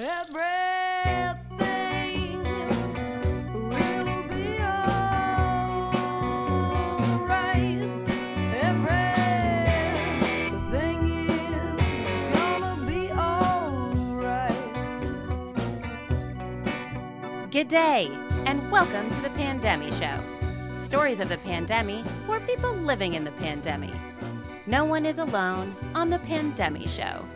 Good day, and welcome to the Pandemic Show. Stories of the pandemic for people living in the pandemic. No one is alone on the Pandemic Show.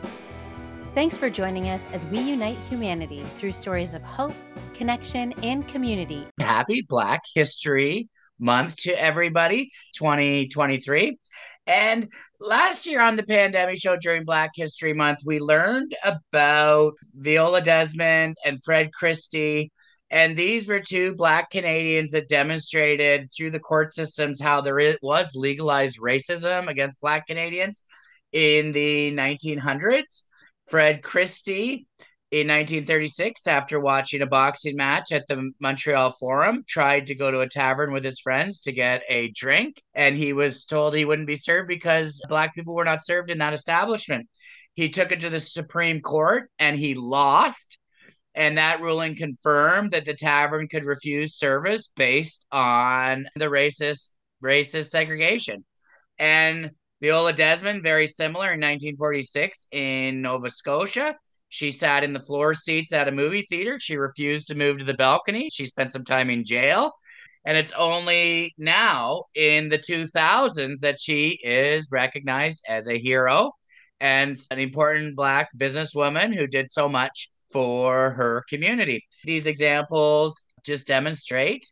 Thanks for joining us as we unite humanity through stories of hope, connection, and community. happy Black History Month to everybody, 2023. And last year on the pandemic show during Black History Month, we learned about Viola Desmond and Fred Christie. And these were two Black Canadians that demonstrated through the court systems how there was legalized racism against Black Canadians in the 1900s. Fred Christie in 1936, after watching a boxing match at the Montreal Forum, tried to go to a tavern with his friends to get a drink, and he was told he wouldn't be served because Black people were not served in that establishment. He took it to the Supreme Court and he lost. And that ruling confirmed that the tavern could refuse service based on the racist racist segregation. And Viola Desmond, very similar in 1946 in Nova Scotia. She sat in the floor seats at a movie theater. She refused to move to the balcony. She spent some time in jail. And it's only now in the 2000s that she is recognized as a hero and an important Black businesswoman who did so much for her community. These examples just demonstrate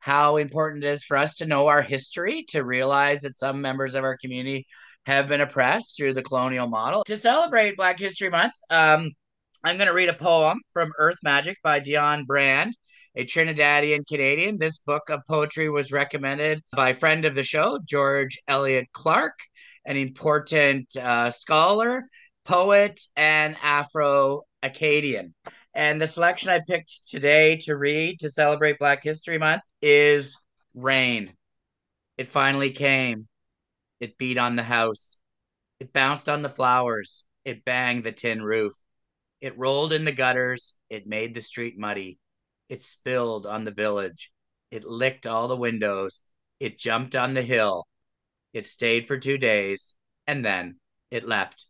how important it is for us to know our history, to realize that some members of our community have been oppressed through the colonial model. To celebrate Black History Month, um, I'm going to read a poem from Earth Magic by Dionne Brand, a Trinidadian Canadian. This book of poetry was recommended by friend of the show, George Elliott Clarke, an important uh, scholar, poet, and Afro Acadian. And the selection I picked today to read to celebrate Black History Month is Rain. It finally came. It beat on the house. It bounced on the flowers. It banged the tin roof. It rolled in the gutters. It made the street muddy. It spilled on the village. It licked all the windows. It jumped on the hill. It stayed for two days and then it left.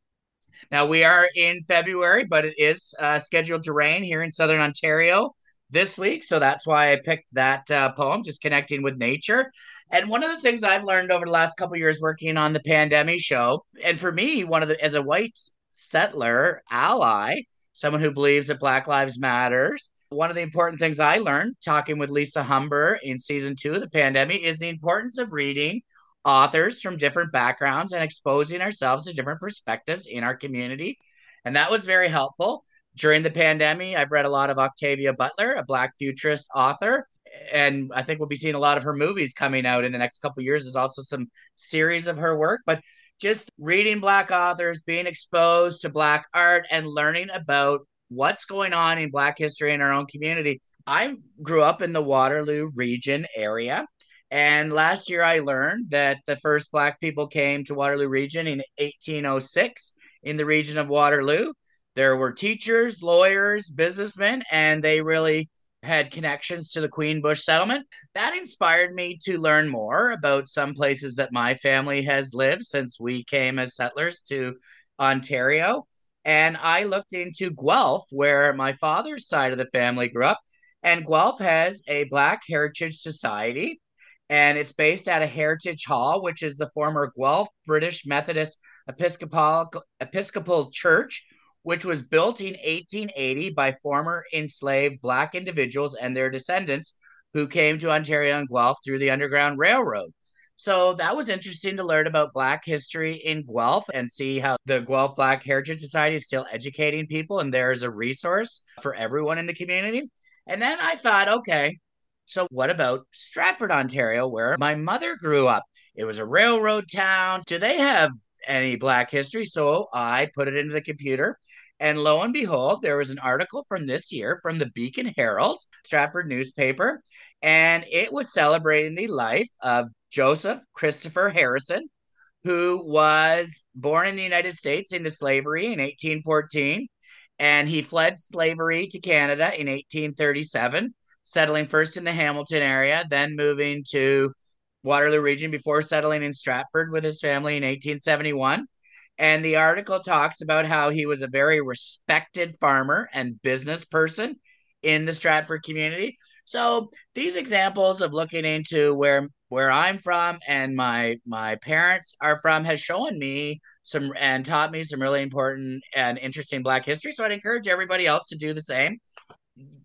Now we are in February, but it is uh, scheduled to rain here in Southern Ontario this week. So that's why I picked that uh, poem, just connecting with nature. And one of the things I've learned over the last couple years working on the pandemic show, and for me, one of the as a white settler ally, someone who believes that Black Lives Matters. One of the important things I learned talking with Lisa Humber in season two of the pandemic is the importance of reading authors from different backgrounds and exposing ourselves to different perspectives in our community. And that was very helpful. During the pandemic, I've read a lot of Octavia Butler, a Black futurist author. And I think we'll be seeing a lot of her movies coming out in the next couple years. There's also some series of her work, but just reading Black authors, being exposed to Black art, and learning about what's going on in Black history in our own community. I grew up in the Waterloo region area. And last year I learned that the first Black people came to Waterloo region in 1806 in the region of Waterloo. There were teachers, lawyers, businessmen, and they really had connections to the Queen Bush settlement. That inspired me to learn more about some places that my family has lived since we came as settlers to Ontario. And I looked into Guelph, where my father's side of the family grew up. And Guelph has a Black Heritage Society, and it's based at a Heritage Hall, which is the former Guelph British Methodist Episcopal Episcopal Church, which was built in 1880 by former enslaved Black individuals and their descendants who came to Ontario and Guelph through the Underground Railroad. So that was interesting to learn about Black history in Guelph and see how the Guelph Black Heritage Society is still educating people and there's a resource for everyone in the community. And then I thought, okay, so what about Stratford, Ontario, where my mother grew up? It was a railroad town. Do they have any Black history? So I put it into the computer. And lo and behold, there was an article from this year from the Beacon Herald, Stratford newspaper, and it was celebrating the life of Joseph Christopher Harrison, who was born in the United States into slavery in 1814 and he fled slavery to Canada in 1837, settling first in the Hamilton area, then moving to Waterloo region before settling in Stratford with his family in 1871. And the article talks about how he was a very respected farmer and business person in the Stratford community. So these examples of looking into where where I'm from and my my parents are from has shown me some and taught me some really important and interesting Black history. So I'd encourage everybody else to do the same.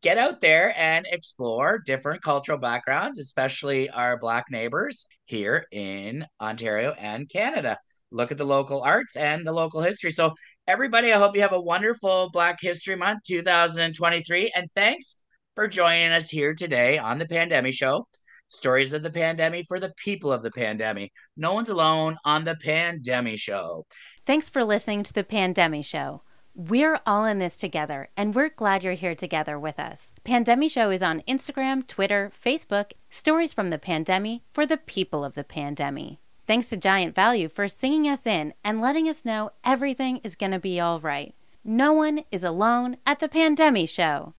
Get out there and explore different cultural backgrounds, especially our Black neighbors here in Ontario and Canada. Look at the local arts and the local history. So, everybody, I hope you have a wonderful Black History Month 2023. And thanks for joining us here today on the Pandemic Show. Stories of the pandemic for the people of the pandemic. No one's alone on the Pandemic Show. Thanks for listening to the Pandemic Show. We're all in this together, and we're glad you're here together with us. Pandemic Show is on Instagram, Twitter, Facebook, stories from the pandemic for the people of the pandemic. Thanks to Giant Value for singing us in and letting us know everything is going to be all right. No one is alone at the Pandemic Show.